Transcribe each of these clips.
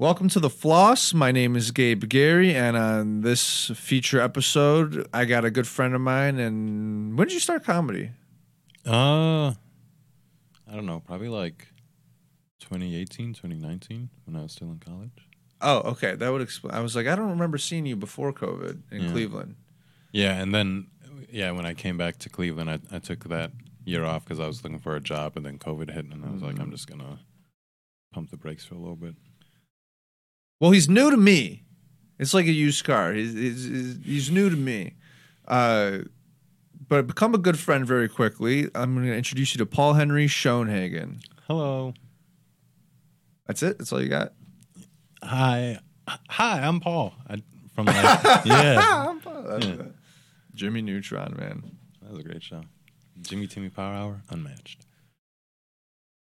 Welcome to the Floss. My name is Gabe Gary, and on this feature episode, I got a good friend of mine. And when did you start comedy? Uh, I don't know. Probably like 2018, 2019 when I was still in college. Oh, okay. That would explain. I was like, I don't remember seeing you before COVID in Yeah. Cleveland. Yeah, and then yeah, when I came back to Cleveland, I, I took that year off because I was looking for a job, and then COVID hit, and I was like, Mm. I'm just gonna pump the brakes for a little bit. Well, he's new to me. It's like a used car. He's, he's, he's- new to me. Uh, but become a good friend very quickly. I'm going to introduce you to Paul Henry Schoenhagen. Hello, That's it? That's all you got? hi, hi, I'm Paul. I, from like yeah, That's Yeah. Jimmy Neutron, man. that was a great show. Jimmy Timmy Power Hour, unmatched.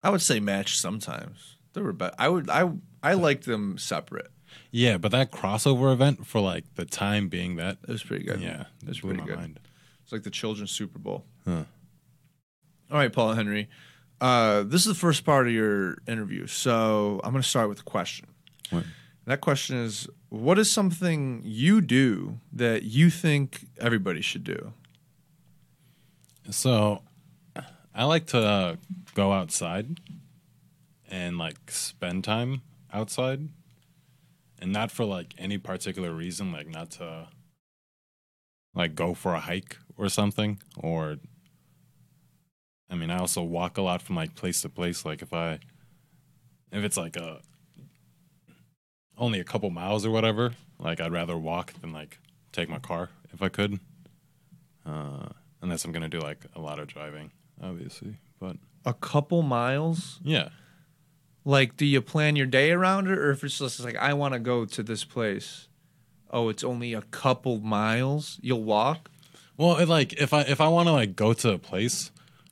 I would say match sometimes. There were but I would I I liked them separate. Yeah, but that crossover event for like the time being that It was pretty good. yeah, That's it blew pretty my good. mind. It's like the children's Super Bowl. Huh. All right, Paul Henry. Uh, this is the first part of your interview, so I'm going to start with a question. What? That question is: What is something you do that you think everybody should do? So, I like to uh, go outside and like spend time outside, and not for like any particular reason, like not to like go for a hike or something. Or, I mean, I also walk a lot from like place to place. Like if I, if it's like a only a couple miles or whatever, like I'd rather walk than like take my car if I could. Uh, unless I'm gonna do like a lot of driving, obviously. But A couple miles? yeah, Like, do you plan your day around it, or if it's just like I want to go to this place? Oh, it's only a couple miles. You'll walk. well, it, like if I if I want to like go to a place,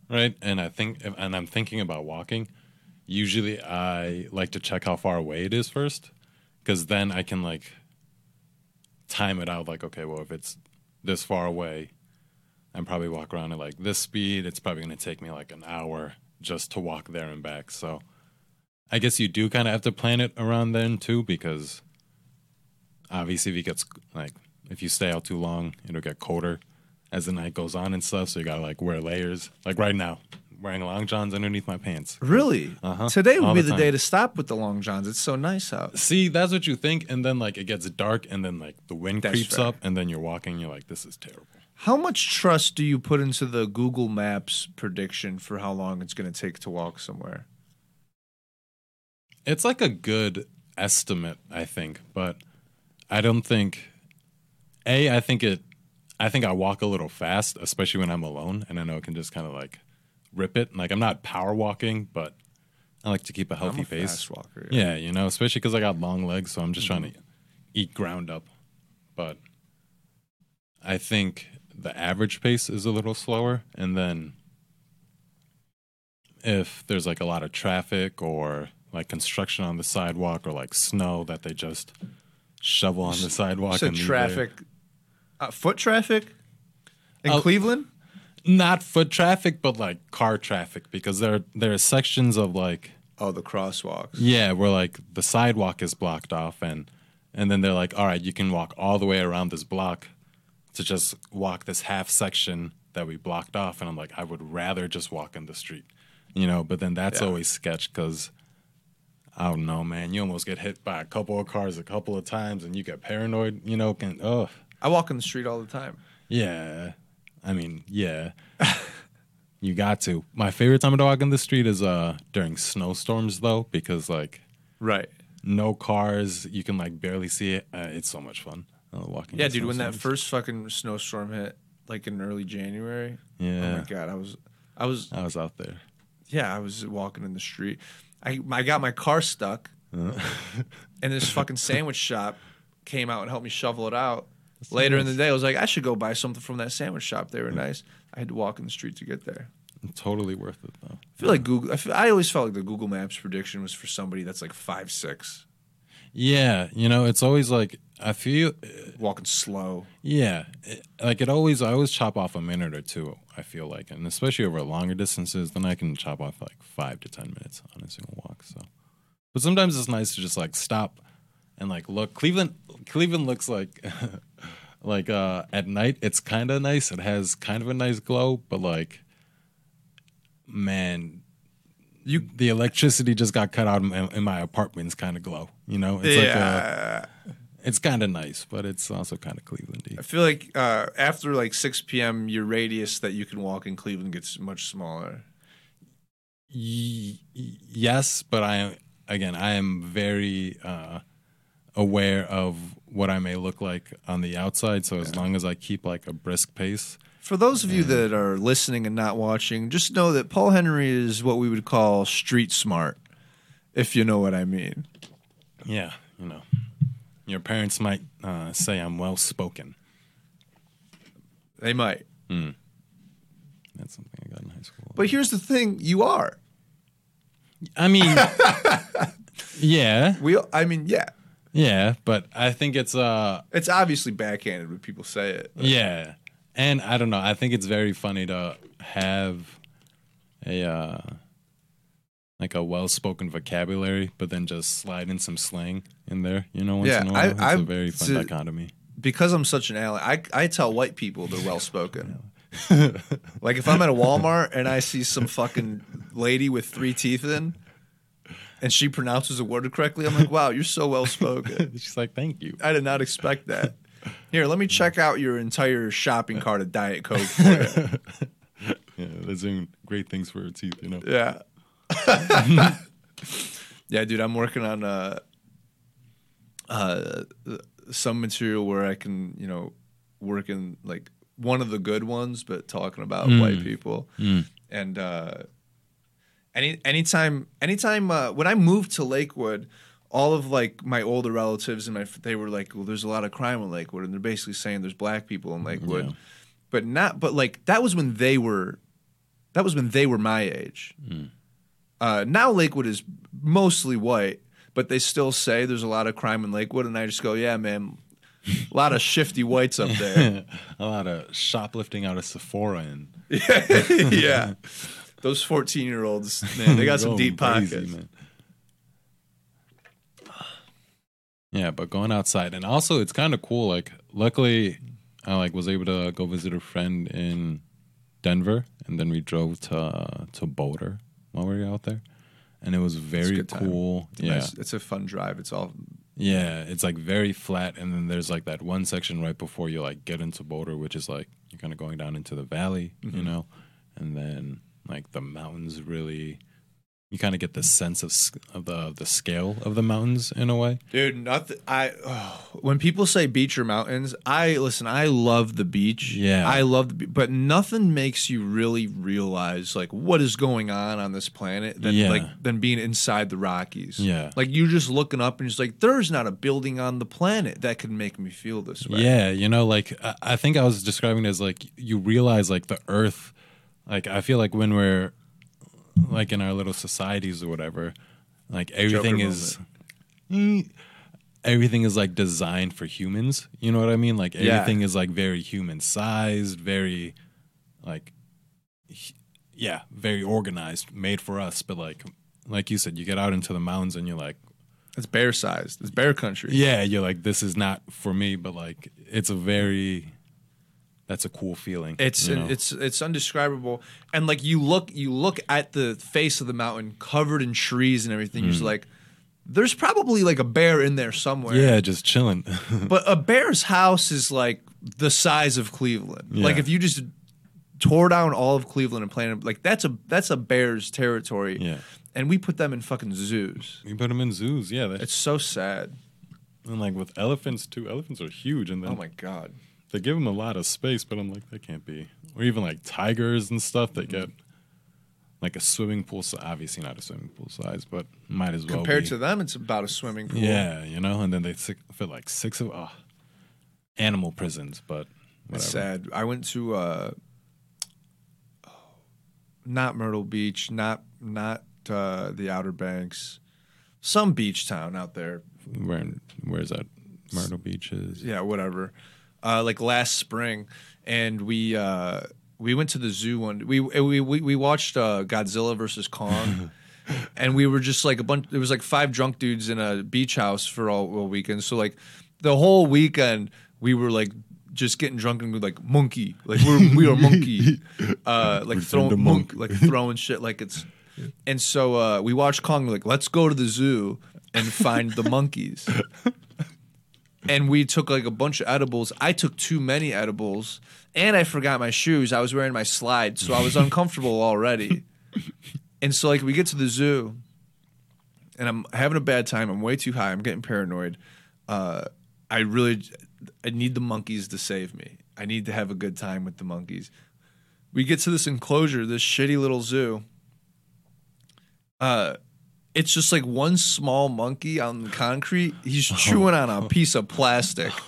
right, and I think and I'm thinking about walking, usually I like to check how far away it is first, because then I can like time it out. Like, okay, well, if it's this far away, I'm probably walk around at like this speed. It's probably gonna take me like an hour just to walk there and back. So, I guess you do kind of have to plan it around then too, because obviously if it gets like if you stay out too long, it'll get colder as the night goes on and stuff. So you gotta like wear layers. Like right now, wearing long johns underneath my pants. Really? Uh-huh. Today would All be the the, day to stop with the long johns. It's so nice out. See, that's what you think, and then like it gets dark, and then like the wind That's creeps fair. up, and then you're walking. You're like, this is terrible. How much trust do you put into the Google Maps prediction for how long it's going to take to walk somewhere? It's like a good estimate, I think, but I don't think. A, I think it. I think I walk a little fast, especially when I'm alone, and I know it can just kind of like rip it. Like I'm not power walking, but I like to keep a healthy a pace. walker. Yeah, you know, especially because I got long legs, so I'm just trying to mm-hmm. eat ground up. But I think the average pace is a little slower, and then if there's like a lot of traffic or like construction on the sidewalk or like snow that they just shovel on the sidewalk So and traffic, uh, foot traffic in Oh. Cleveland. not foot traffic, but like car traffic because there there are sections of like Oh, the crosswalks. Yeah, where like the sidewalk is blocked off and and then they're like, "All right, you can walk all the way around this block to just walk this half section that we blocked off." And I'm like, "I would rather just walk in the street." You know, but then that's Yeah. always sketch cuz I don't know, man. You almost get hit by a couple of cars a couple of times and you get paranoid, you know, can oh, I walk in the street all the time. yeah. I mean, yeah. you got to. My favorite time to walk in the street is uh during snowstorms though because like Right. no cars. You can like barely see it. Uh, it's so much fun uh, walking. Yeah, dude. When that first fucking snowstorm hit, like in early January. Yeah. Oh my god, I was, I was, I was out there. yeah, I was walking in the street. I I got my car stuck, Uh, and this fucking sandwich shop came out and helped me shovel it out. Later in the day, I was like, I should go buy something from that sandwich shop. They were nice. I had to walk in the street to get there. totally worth it though. I feel like Google. I, feel, I always felt like the Google Maps prediction was for somebody that's like five six, Yeah, you know, it's always like I feel. walking slow. Yeah, it, like it always. I always chop off a minute or two. I feel like, and especially over longer distances, then I can chop off like five to ten minutes on a single walk. So, but sometimes it's nice to just like stop, and like look Cleveland Cleveland looks like like uh at night it's kind of nice. It has kind of a nice glow, but like man, you the electricity just got cut out in, in my apartment's kind of glow. You know, it's like uh, yeah. It's kind of nice, but it's also kind of Clevelandy. I feel like uh, after like 6 p.m., your radius that you can walk in Cleveland gets much smaller. Y- yes, but I again I am very uh, aware of what I may look like on the outside. So as long as I keep like a brisk pace, For those of you that are listening and not watching, just know that Paul Henry is what we would call street smart, if you know what I mean. yeah, you know, your parents might uh, say I'm well spoken. They might. That's something I got in high school. But here's the thing you are. I mean, yeah, We, I mean, yeah. yeah, but I think it's uh It's obviously backhanded when people say it. Yeah. And I don't know, I think it's very funny to have a uh like a well-spoken vocabulary, but then just slide in some slang in there, you know, once Yeah, in a I- while. It's a I- very fun to- dichotomy. Because I'm such an ally, I, I tell white people they're well spoken. like if I'm at a Walmart and I see some fucking lady with three teeth in, and she pronounces a word correctly, I'm like, wow, you're so well spoken. She's like, "Thank you." I did not expect that. Here, let me check out your entire shopping cart of Diet Coke. For you. Yeah, they're doing great things for her teeth, you know. Yeah. Yeah, dude, I'm working on uh, uh, some material where I can, you know, work in like one of the good ones, but talking about white people. And uh, any anytime anytime uh, when I moved to Lakewood, all of like my older relatives and my they were like, well, there's a lot of crime in Lakewood, and they're basically saying there's black people in Lakewood, Yeah. but not but like that was when they were that was when they were my age. Uh, now Lakewood is mostly white, but they still say there's a lot of crime in Lakewood, and I just go, yeah, man, a lot of shifty whites up there. a lot of shoplifting out of Sephora and yeah, those 14 year olds, man, they got some deep crazy, pockets. man. Yeah, but going outside and also it's kind of cool. Like, luckily, I like was able to go visit a friend in Denver, and then we drove to uh, to Boulder while we were out there, and it was very time. cool. It's, yeah, nice- it's a fun drive. It's all yeah, it's like very flat, and then there's like that one section right before you like get into Boulder, which is like you're kind of going down into the valley, Mm-hmm. you know, and then like the mountains really. You kind of get the sense of of the the scale of the mountains in a way. Dude, nothing. I oh, when people say beach or mountains, I listen. I love the beach. Yeah. I love the, but nothing makes you really realize like what is going on on this planet than Yeah. like than being inside the Rockies. Yeah. like you're just looking up and just like there's not a building on the planet that could make me feel this way. Yeah, you know, like I, I think I was describing it as like you realize like the Earth, like I feel like when we're like in our little societies or whatever, like everything Joker is Mm, everything is like designed for humans. You know what I mean? Like Yeah. everything is like very human sized, very like h- yeah, very organized, made for us. But like like you said, you get out into the mountains and you're like, it's bear sized. It's bear country. yeah, you're like, this is not for me, but like it's a very that's a cool feeling. It's you know? it's it's undescribable, and like you look you look at the face of the mountain covered in trees and everything. Mm. You're just like, there's probably like a bear in there somewhere. yeah, just chilling. But a bear's house is like the size of Cleveland. Like if you just tore down all of Cleveland and planted like that's a that's a bear's territory. Yeah. And we put them in fucking zoos. We put them in zoos, yeah. That's, It's so sad. and like with elephants too. Elephants are huge, and then Oh my god. They give them a lot of space. But I'm like, that can't be. Or even like tigers and stuff. They get like a swimming pool. So Obviously not a swimming pool size, but might as well. Compared be. to them, it's about a swimming pool. yeah, you know. And then they fit like six of oh, animal prisons, but It's sad. I went to uh not Myrtle Beach, not not uh, the Outer Banks, some beach town out there. Where where's that? Myrtle Beach is. Yeah, whatever. Uh, like last spring, and we uh, we went to the zoo one. We we we, we watched uh, Godzilla versus Kong, and we were just like a bunch. There was like five drunk dudes in a beach house for all, all weekend. So like the whole weekend, we were like just getting drunk and like monkey, like we're we are monkey, uh, like throwing monk, monk. like throwing shit like it's. And so uh, we watched Kong. Like, let's go to the zoo and find the monkeys. And we took like a bunch of edibles. I took too many edibles, and I forgot my shoes. I was wearing my slides, so I was uncomfortable already. And so like we get to the zoo, and I'm having a bad time. I'm way too high. I'm getting paranoid. Uh, I really, I need the monkeys to save me. I need to have a good time with the monkeys. We get to this enclosure, this shitty little zoo. Uh, it's just like one small monkey on the concrete. He's chewing on a piece of plastic.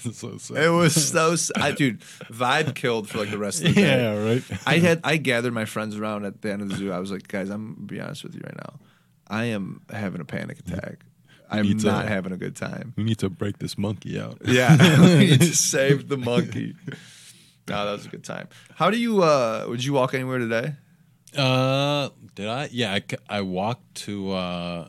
so sad. It was so, s- I, dude, vibe killed for like the rest of the day. yeah, right. I had I gathered my friends around at the end of the zoo. I was like, guys, I'm gonna be honest with you right now. I am having a panic attack. I'm to- not having a good time. we need to break this monkey out. Yeah, we need to save the monkey. No, that was a good time. How do you? uh Would you walk anywhere today? Uh, did I? Yeah, I, I walked to uh,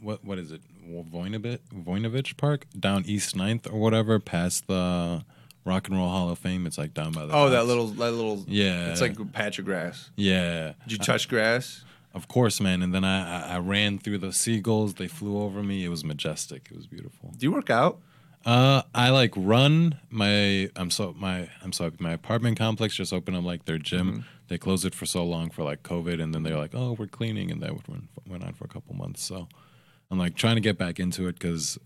what what is it? Voinovich Voinovich Park down East 9th or whatever, past the Rock and Roll Hall of Fame. It's like down by the. Oh, that little, that little. Yeah. it's like a patch of grass. Yeah, Did you touch grass? of course, man. And then I, I I ran through the seagulls. They flew over me. It was majestic. It was beautiful. Do you work out? Uh, I like run my. I'm so my. I'm sorry. My apartment complex just opened up like their gym. They closed it for so long for like COVID, and then they're like, "Oh, we're cleaning," and that went went on for a couple months. So, I'm like trying to get back into it because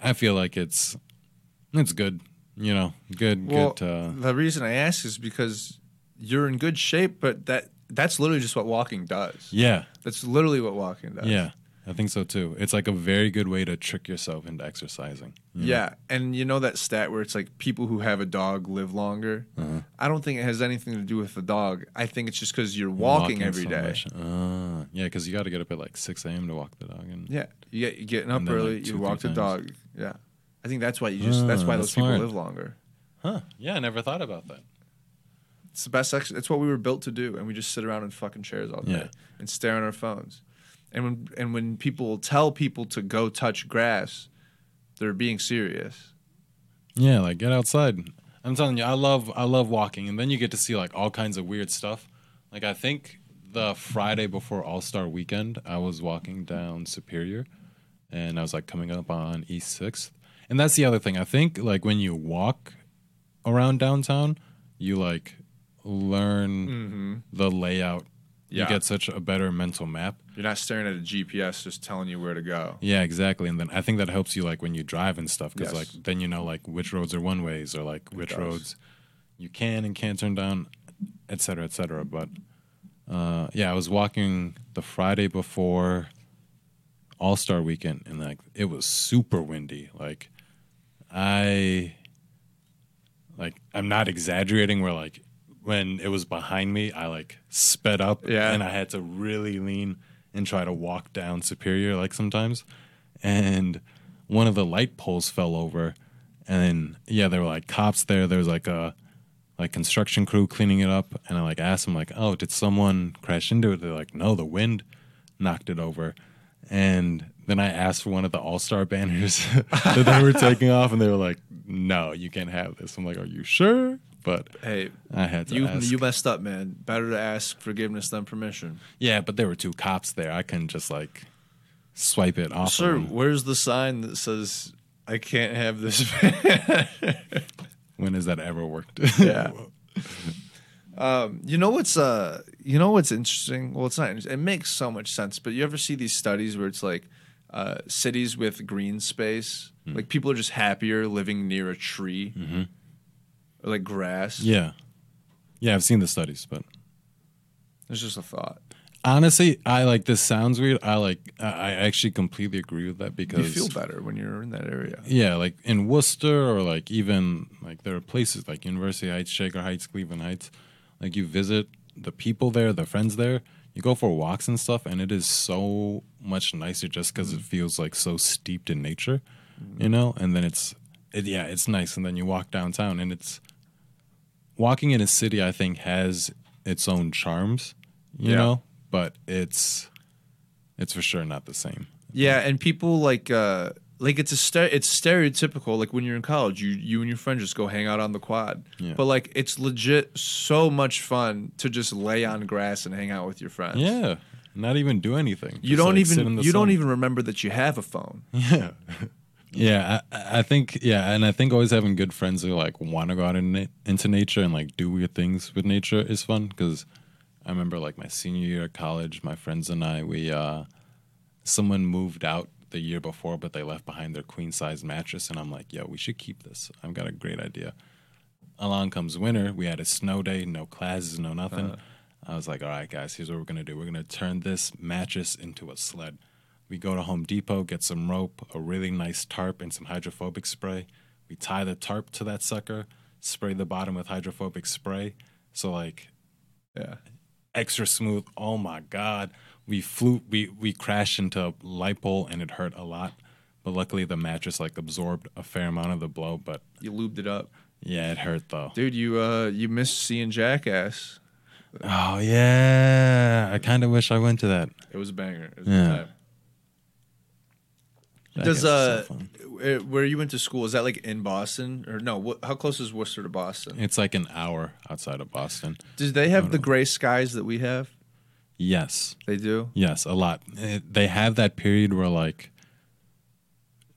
I feel like it's it's good. You know, good. Well, good. Uh, the reason I ask is because you're in good shape, but that that's literally just what walking does. yeah, That's literally what walking does. yeah. I think so too. It's like a very good way to trick yourself into exercising. you know? Yeah, and you know that stat where it's like people who have a dog live longer. Uh-huh. I don't think it has anything to do with the dog. I think it's just because you're walking, every so day. Uh, yeah, because you got to get up at like 6 a.m. to walk the dog. And Yeah, you get you getting up early. like, you walk the dog. Yeah, I think that's why you just. that's Ah, why that's those people smart. live longer. Huh. Yeah, I never thought about that. It's the best. Ex- it's what we were built to do, and we just sit around in fucking chairs all day Yeah. and stare on our phones. And when and when people tell people to go touch grass, they're being serious. Yeah, like get outside. I'm telling you, I love I love walking, and then you get to see like all kinds of weird stuff. Like I think the Friday before All Star Weekend, I was walking down Superior, and I was like coming up on East Sixth, and that's the other thing. I think like when you walk around downtown, you like learn Mm-hmm. the layout. Yeah. You get such a better mental map. You're not staring at a GPS just telling you where to go. Yeah, exactly. And then I think that helps you like when you drive and stuff because Yes. like then you know like which roads are one ways or like which does. roads you can and can't turn down, et cetera, et cetera. But uh, yeah, I was walking the Friday before All Star Weekend and like it was super windy. Like I like I'm not exaggerating. Where like when it was behind me, I like sped up Yeah. and I had to really lean and try to walk down Superior like sometimes. And one of the light poles fell over, and yeah, there were like cops there. There was like a like construction crew cleaning it up, and I like asked them like, "Oh, did someone crash into it?" They're like, "No, the wind knocked it over." And then I asked for one of the All Star banners that they were taking off, and they were like, "No, you can't have this." I'm like, "Are you sure?" But Hey, I had to you ask. you messed up, man. Better to ask forgiveness than permission. yeah, but there were two cops there. I couldn't just like swipe it off. of Sir, them. where's the sign that says I can't have this? when has that ever worked? Yeah. um, you know what's uh, you know what's interesting? Well, it's not. It makes so much sense. But you ever see these studies where it's like uh, cities with green space, like people are just happier living near a tree Mhm. Or like grass. yeah, yeah. I've seen the studies, but It's just a thought. honestly, I like this. Sounds weird. I like. I I actually completely agree with that because You feel better when you're in that area. Yeah, like in Worcester or like even like there are places like University Heights, Shaker Heights, Cleveland Heights. Like you visit the people there, the friends there. You go for walks and stuff, and it is so much nicer just because it mm. feels like so steeped in nature, you mm. know. And then it's, it, yeah, it's nice. And then you walk downtown, and it's walking in a city. I think has its own charms, you Yeah. know. but it's it's for sure not the same. Yeah, and people like uh like it's a ster- it's stereotypical like when you're in college you you and your friend just go hang out on the quad. Yeah. But like it's legit so much fun to just lay on grass and hang out with your friends. Yeah, not even do anything. You Just, don't like, even you don't even remember that you have a phone. Yeah. Yeah, I, I think yeah, and I think always having good friends who like want to go out in na- into nature and like do weird things with nature is fun because I remember like my senior year of college, my friends and I, we uh, someone moved out the year before, but they left behind their queen size mattress, and I'm like, yo, we should keep this. I've got a great idea. Along comes winter. We had a snow day, no classes, no nothing. I was like, all right, guys, here's what we're gonna do. We're gonna turn this mattress into a sled. We go to Home Depot, get some rope, a really nice tarp, and some hydrophobic spray. We tie the tarp to that sucker, spray the bottom with hydrophobic spray. So like Yeah. extra smooth. Oh my god. We flew we we crashed into a light pole and it hurt a lot. But luckily the mattress like absorbed a fair amount of the blow, but You lubed it up. yeah, it hurt though. Dude, you uh you missed seeing Jackass. Oh yeah. I kind of wish I went to that. It was a banger. Was Yeah. good Does uh so where where you went to school is that like in Boston or no? What, how close is Worcester to Boston? it's like an hour outside of Boston. Do they have the gray skies that we have? Yes. They do. Yes, a lot. Eh, They have that period where like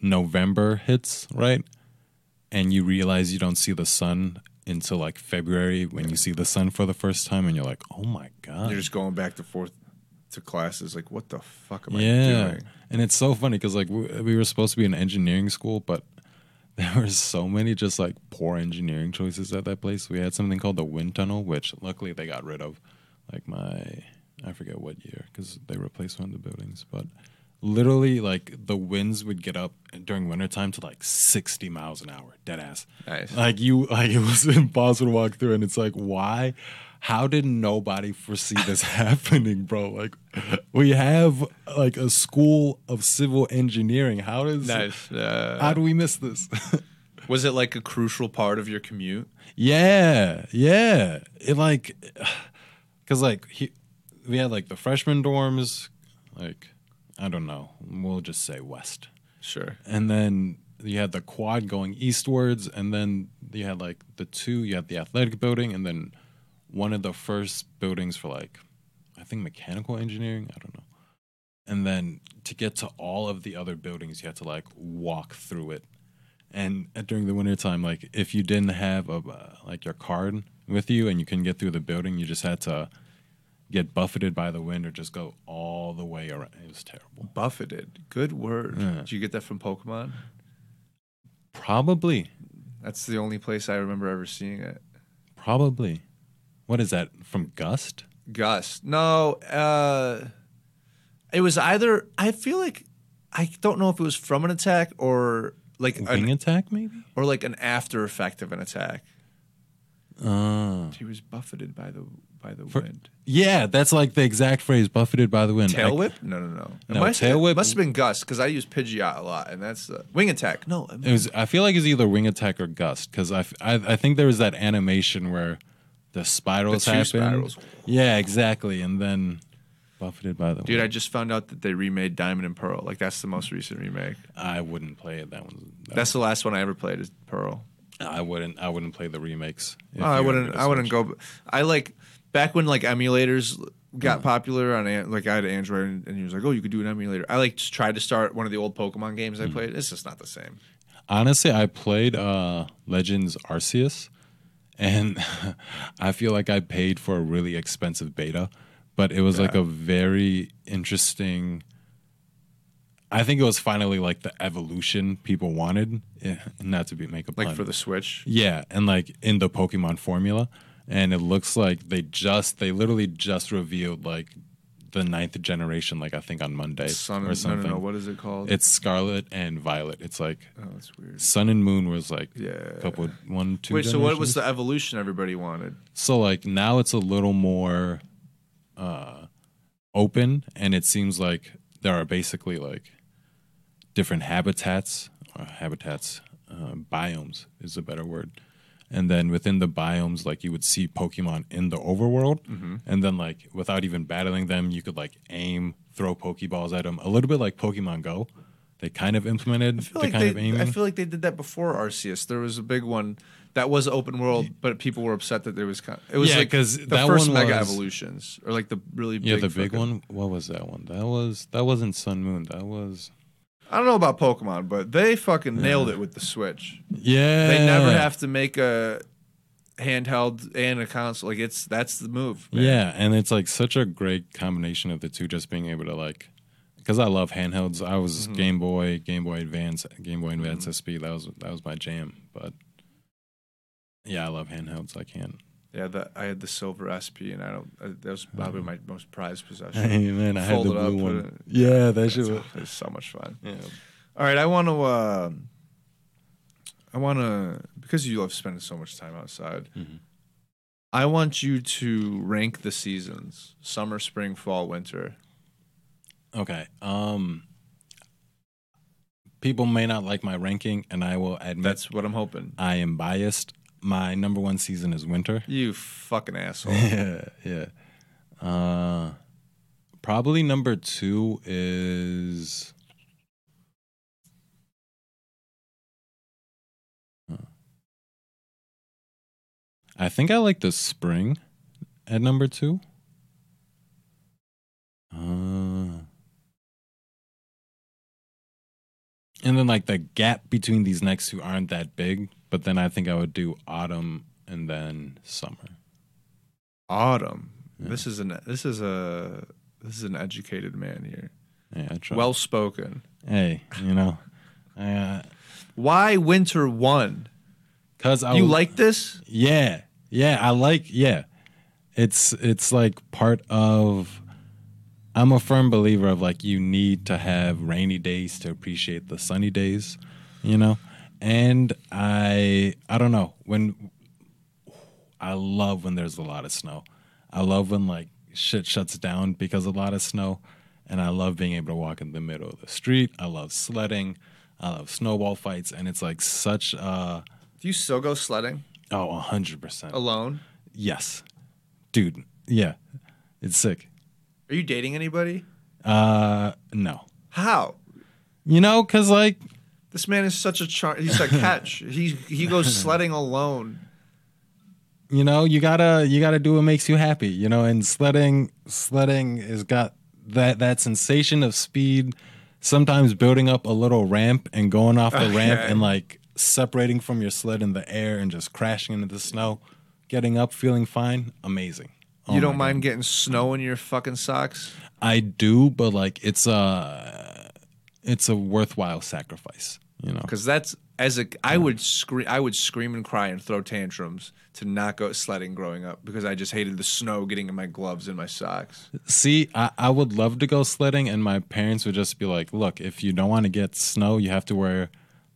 November hits, right? And you realize you don't see the sun until like February when you see the sun for the first time and you're like, "Oh my god." You're just going back and forth to classes. Like, what the fuck am I yeah. doing? And it's so funny cuz like we, we were supposed to be an engineering school, but there were so many just like poor engineering choices at that place. We had something called the wind tunnel, which luckily they got rid of. Like my I forget what year because they replaced one of the buildings, but literally like the winds would get up during wintertime to like 60 miles an hour, dead ass. Nice. Like you, like it was impossible to walk through, and it's like, why? How did nobody foresee this happening, bro? Like, we have like a school of civil engineering. How does Nice. Uh, how do we miss this? was it like a crucial part of your commute? yeah, yeah. It like, cause like he, we had like the freshman dorms, like I don't know. We'll just say west. Sure. and then you had the quad going eastwards, and then you had like the two. You had the athletic building, and then one of the first buildings for like, I think mechanical engineering. I don't know. And then to get to all of the other buildings, you had to like walk through it. And uh, during the wintertime, like if you didn't have a uh, like your card with you and you couldn't get through the building, you just had to get buffeted by the wind or just go all the way around. It was terrible. Buffeted. Good word. Yeah. Did you get that from Pokemon? Probably. That's the only place I remember ever seeing it. Probably. What is that from Gust? Gust. No, uh it was either I feel like I don't know if it was from an attack or like a Wing an, attack, maybe. or like an after effect of an attack. Uh, He was buffeted by the by the For- wind. yeah, that's like the exact phrase. Buffeted by the wind. Tail I- whip? No, no, no. It No, must, tail whip- must have been gust because I use Pidgeot a lot, and that's uh, wing attack. No, It was. I feel like it's either wing attack or gust because I I think there was that animation where the spirals two happen. spirals. Yeah, exactly, and then buffeted by the dude, I just found out that they remade Diamond and Pearl. Like that's the most recent remake. I, wouldn't play it. That one. that That's the last one I ever played is Pearl. I wouldn't. I wouldn't play the remakes. Oh, I wouldn't. I wouldn't go. I like back when like emulators got popular on like I had Android and, and he was like, oh, you could do an emulator. I like just tried to start one of the old Pokemon games I played. It's just not the same. Honestly, I played uh, Legends Arceus, and I feel like I paid for a really expensive beta, but it was like a very interesting. I think it was finally like the evolution people wanted, eh, not to be make a Like pun. for the Switch. yeah, and like in the Pokemon formula, and it looks like they just they literally just revealed like the ninth generation, like I think on Monday Sun or and, no, something. no, no. What is it called? It's Scarlet and Violet. It's like oh, that's weird. Sun and Moon was like Yeah. a couple one two. Wait, so what was the evolution everybody wanted? So like now it's a little more uh open, and it seems like there are basically like different habitats or habitats uh, biomes is a better word. And then within the biomes, like you would see Pokemon in the overworld, Mm-hmm. and then like without even battling them, you could like aim, throw Pokeballs at them, a little bit like Pokemon Go. They kind of implemented the like kind they, of aiming. I feel like they did that before Arceus. There was a big one that was open world, but people were upset that there was kind. of, It was Yeah, like 'cause the that first one mega was- evolutions, or like the really yeah, big the big fucking- one. What was that one? That was that wasn't Sun Moon. That was I don't know about Pokemon, but they fucking nailed it with the Switch. yeah. They never have to make a handheld and a console. Like it's that's the move. man. Yeah, and it's like such a great combination of the two, just being able to like, because I love handhelds. I was Mm-hmm. Game Boy, Game Boy Advance, Game Boy Advance SP. That was that was my jam. But yeah, I love handhelds. I can't. Yeah. The, I had the silver SP, and I don't. Uh, that was probably my most prized possession. Hey man, I had the it up, blue one. it- Yeah, that It's, shit. Was, it's so much fun. yeah. All right, I want to. Uh, I want to because you love spending so much time outside. Mhm. I want you to rank the seasons: summer, spring, fall, winter. Okay. Um. People may not like my ranking, and I will admit That's what I'm hoping. I am biased. My number one season is winter. You fucking asshole. yeah, yeah. Uh, probably number two is. Huh. I think I like the spring at number two. Uh, and then like the gap between these next two aren't that big, but then I think I would do autumn and then summer. Autumn. Yeah. This is an this is a this is an educated man here. Yeah, I try. Well spoken. hey, you know, uh, Why winter one? cause I You was- like this? yeah, yeah, I like yeah. It's it's like part of. I'm a firm believer of like you need to have rainy days to appreciate the sunny days, you know, and I I don't know when. I love when there's a lot of snow. I love when like shit shuts down because a lot of snow, and I love being able to walk in the middle of the street. I love sledding. I love snowball fights, and it's like such a Do you still go sledding oh a hundred percent alone? yes, dude. Yeah, it's sick. Are you dating anybody? Uh, no, How? you know, cause like This man is such a char. He's a catch. he he goes sledding alone. you know you gotta you gotta do what makes you happy you know and sledding sledding has got that that sensation of speed sometimes building up a little ramp and going off the ramp and like separating from your sled in the air and just crashing into the snow getting up feeling fine amazing Oh you don't God. mind getting snow in your fucking socks? i do but like it's a it's a worthwhile sacrifice you know Because that's as a I would scream. I would scream and cry and throw tantrums to not go sledding growing up because I just hated the snow getting in my gloves and my socks. See, I, I would love to go sledding, and my parents would just be like, "Look, if you don't want to get snow, you have to wear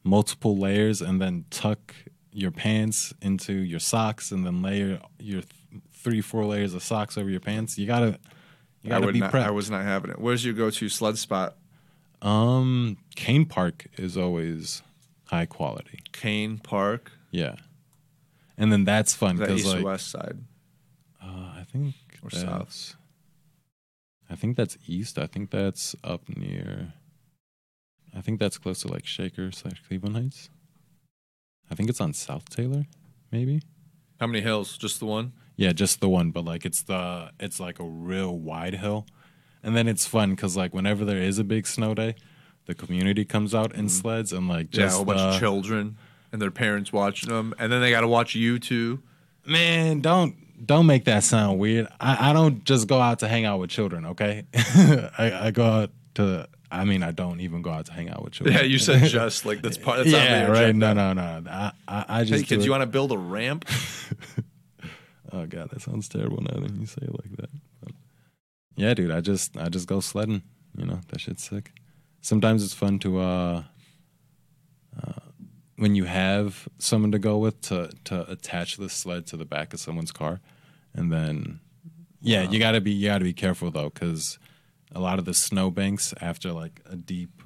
multiple layers, and then tuck your pants into your socks, and then layer your th- three, four layers of socks over your pants. You gotta, you gotta would be not. prepped." I was not having it. Where's your go-to sled spot? um, Cain Park is always high quality. Cain Park. Yeah, and then that's fun Is that because east like west side? Uh, I think Or south? I think that's east. I think that's up near. I think that's close to like Shaker slash Cleveland Heights. I think it's on South Taylor, maybe. How many hills? Just the one? Yeah, just the one, but like it's the it's like a real wide hill, and then it's fun because like whenever there is a big snow day, the community comes out in sleds and like Mm-hmm. yeah, a just whole bunch uh, of children and their parents watching them, and then they got to watch you too. Man, don't don't make that sound weird. I, I don't just go out to hang out with children, okay? I, I go out to I mean I don't even go out to hang out with children. Yeah, you said just like that's part. That's yeah, right. No, no, no. I I, I just Hey kids, you want to build a ramp? Oh god, that sounds terrible now that you say it like that. But, yeah, dude, I just I just go sledding. You know that shit's sick. Sometimes it's fun to uh, uh when you have someone to go with to to attach the sled to the back of someone's car, and then yeah, you gotta be you gotta be careful though because a lot of the snowbanks after like a deep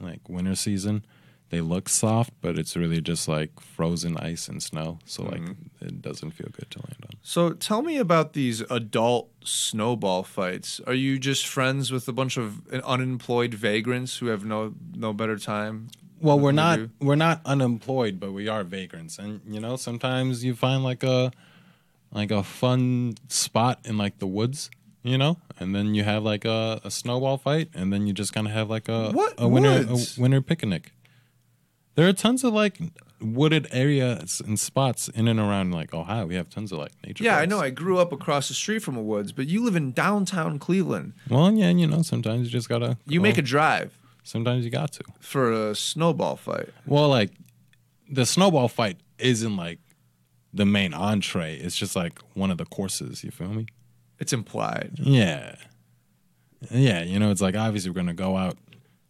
like winter season they look soft, but it's really just like frozen ice and snow. So like Mm-hmm. it doesn't feel good to land on. So tell me about these adult snowball fights. Are you just friends with a bunch of unemployed vagrants who have no no better time? Well, we're not do. we're not unemployed, but we are vagrants, and you know sometimes you find like a like a fun spot in like the woods, you know, and then you have like a, a snowball fight, and then you just kind of have like a What a winter a winter picnic. There are tons of like wooded areas and spots in and around like Ohio. We have tons of like nature. Yeah, I know. I grew up across the street from a woods, but you live in downtown Cleveland. Well, yeah, and you know, sometimes you just gotta. You go. make a drive Sometimes you got to. for a snowball fight. Well, like the snowball fight isn't like the main entree. It's just like one of the courses. You feel me? It's implied. Yeah, yeah. You know, it's like obviously we're gonna go out,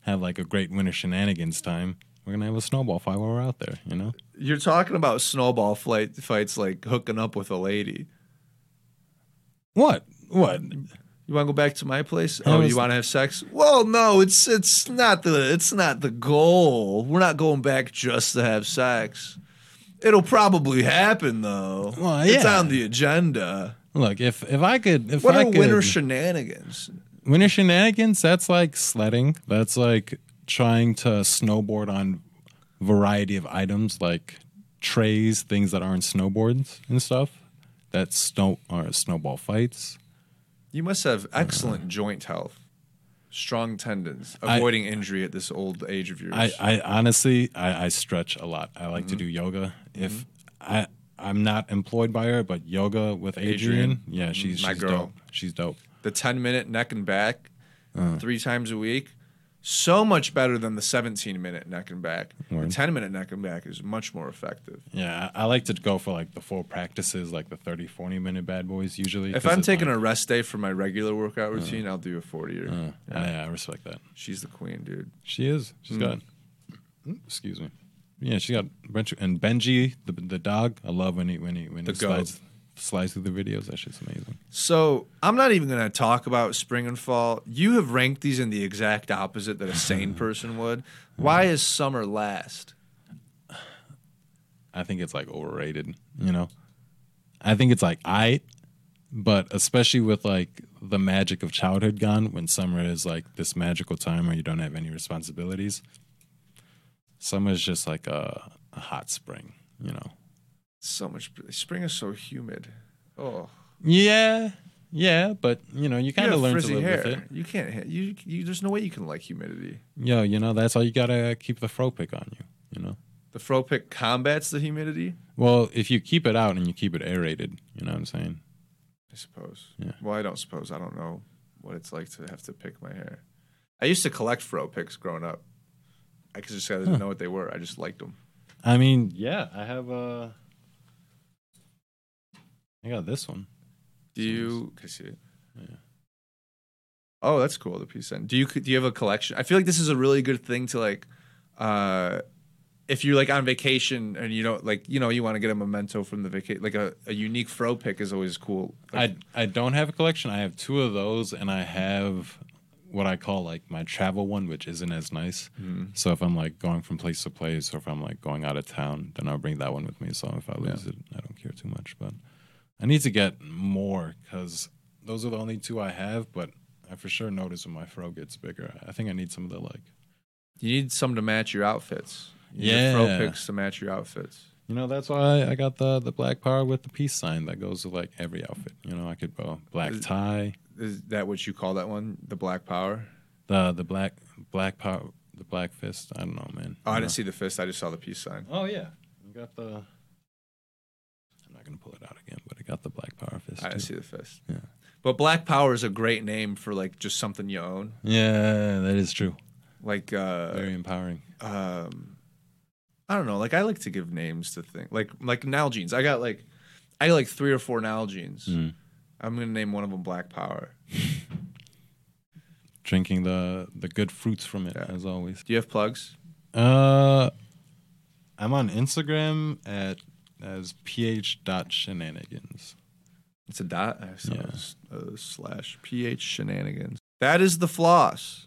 have like a great winter shenanigans time. We're gonna have a snowball fight while we're out there. You know? You're talking about snowball flight fights like hooking up with a lady. What? What? You want to go back to my place? Oh, you want to have sex? Well, no, it's it's not the it's not the goal. We're not going back just to have sex. It'll probably happen though. Well, yeah. It's on the agenda. Look, if if I could, if What I are could, winter shenanigans? winter shenanigans, that's like sledding. That's like trying to snowboard on variety of items like trays, things that aren't snowboards and stuff. That's snow or snowball fights. You must have excellent joint health, strong tendons, I- avoiding injury at this old age of yours. I, I honestly I, I stretch a lot. I like to Mm-hmm. do yoga. If I I'm not employed by her, but yoga with Adriene, Adriene. Mm-hmm. yeah, she's My she's girl. dope. She's dope. the ten minute neck and back, Uh. three times a week, so much better than the seventeen minute neck and back. The ten minute neck and back is much more effective. Yeah, I, like to go for like the full practices, like the 30, 40 minute bad boys usually. If I'm taking like- a rest day from my regular workout routine, I'll do a 40 or Uh, yeah, I respect that. she's the queen, dude. She is. She's Mm. got. Excuse me. Yeah, she got a bunch of, and Benji, the the dog. I love when he when he when The he goat. slides slides through the videos. That shit's amazing. So I'm not even going to talk about spring and fall. You have ranked these in the exact opposite that a sane person would. Why is summer last? I think it's like overrated. You know, I think it's like I, but especially with like the magic of childhood gone, when summer is like this magical time where you don't have any responsibilities. Summer is just like a, a hot spring. You know. So much spring is so humid. Oh, Yeah, yeah, but you know you you kind of learn to live hair. with it. You can't. You, you. There's no way you can like humidity. Yo, you know that's all you gotta keep the fro pick on you. You know. The fro pick combats the humidity. Well, if you keep it out and you keep it aerated, you know what I'm saying. I suppose. Yeah. Well, I don't suppose. I don't know what it's like to have to pick my hair. I used to collect fro picks growing up. I could just I didn't Huh. know what they were. I just liked them. I mean, yeah, I have Uh, I got this one. Do you? Can I see it? Yeah. Oh, that's cool. The peace sign. Do you? Do you have a collection? I feel like this is a really good thing to like. uh if you're like on vacation and you don't like, you know, you want to get a memento from the vacation, like a, a unique fro pick is always cool. Like, I I don't have a collection. I have two of those, and I have what I call like my travel one, which isn't as nice. Mhm. So if I'm like going from place to place, or if I'm like going out of town, then I'll bring that one with me. So if I lose it, I don't care too much. But I need to get more because those are the only two I have. But I for sure notice when my fro gets bigger. I think I need some of the like you need some to match your outfits. You need Yeah. fro picks to match your outfits. You know, that's why I got the the black power with the peace sign that goes with like every outfit. You know, I could go black tie, Is that what you call that one? The black power? the the black black power, the black fist. I don't know, man. Oh, I didn't know. see the fist. I just saw the peace sign. Oh yeah, you got the. I'm not gonna pull it out again, but I got the black power fist. I too. see the fist. Yeah. But black power is a great name for like just something you own. Yeah, that is true. Like uh Very empowering. um I don't know, like I like to give names to things. Like like Nalgene's. I got like I got like three or four Nalgene's. Mm. I'm gonna name one of them Black Power. Drinking the the good fruits from it Yeah. as always. Do you have plugs? Uh, I'm on Instagram at as ph.shenanigans. It's a dot. I saw Yeah. a s- a slash ph shenanigans. That is the floss.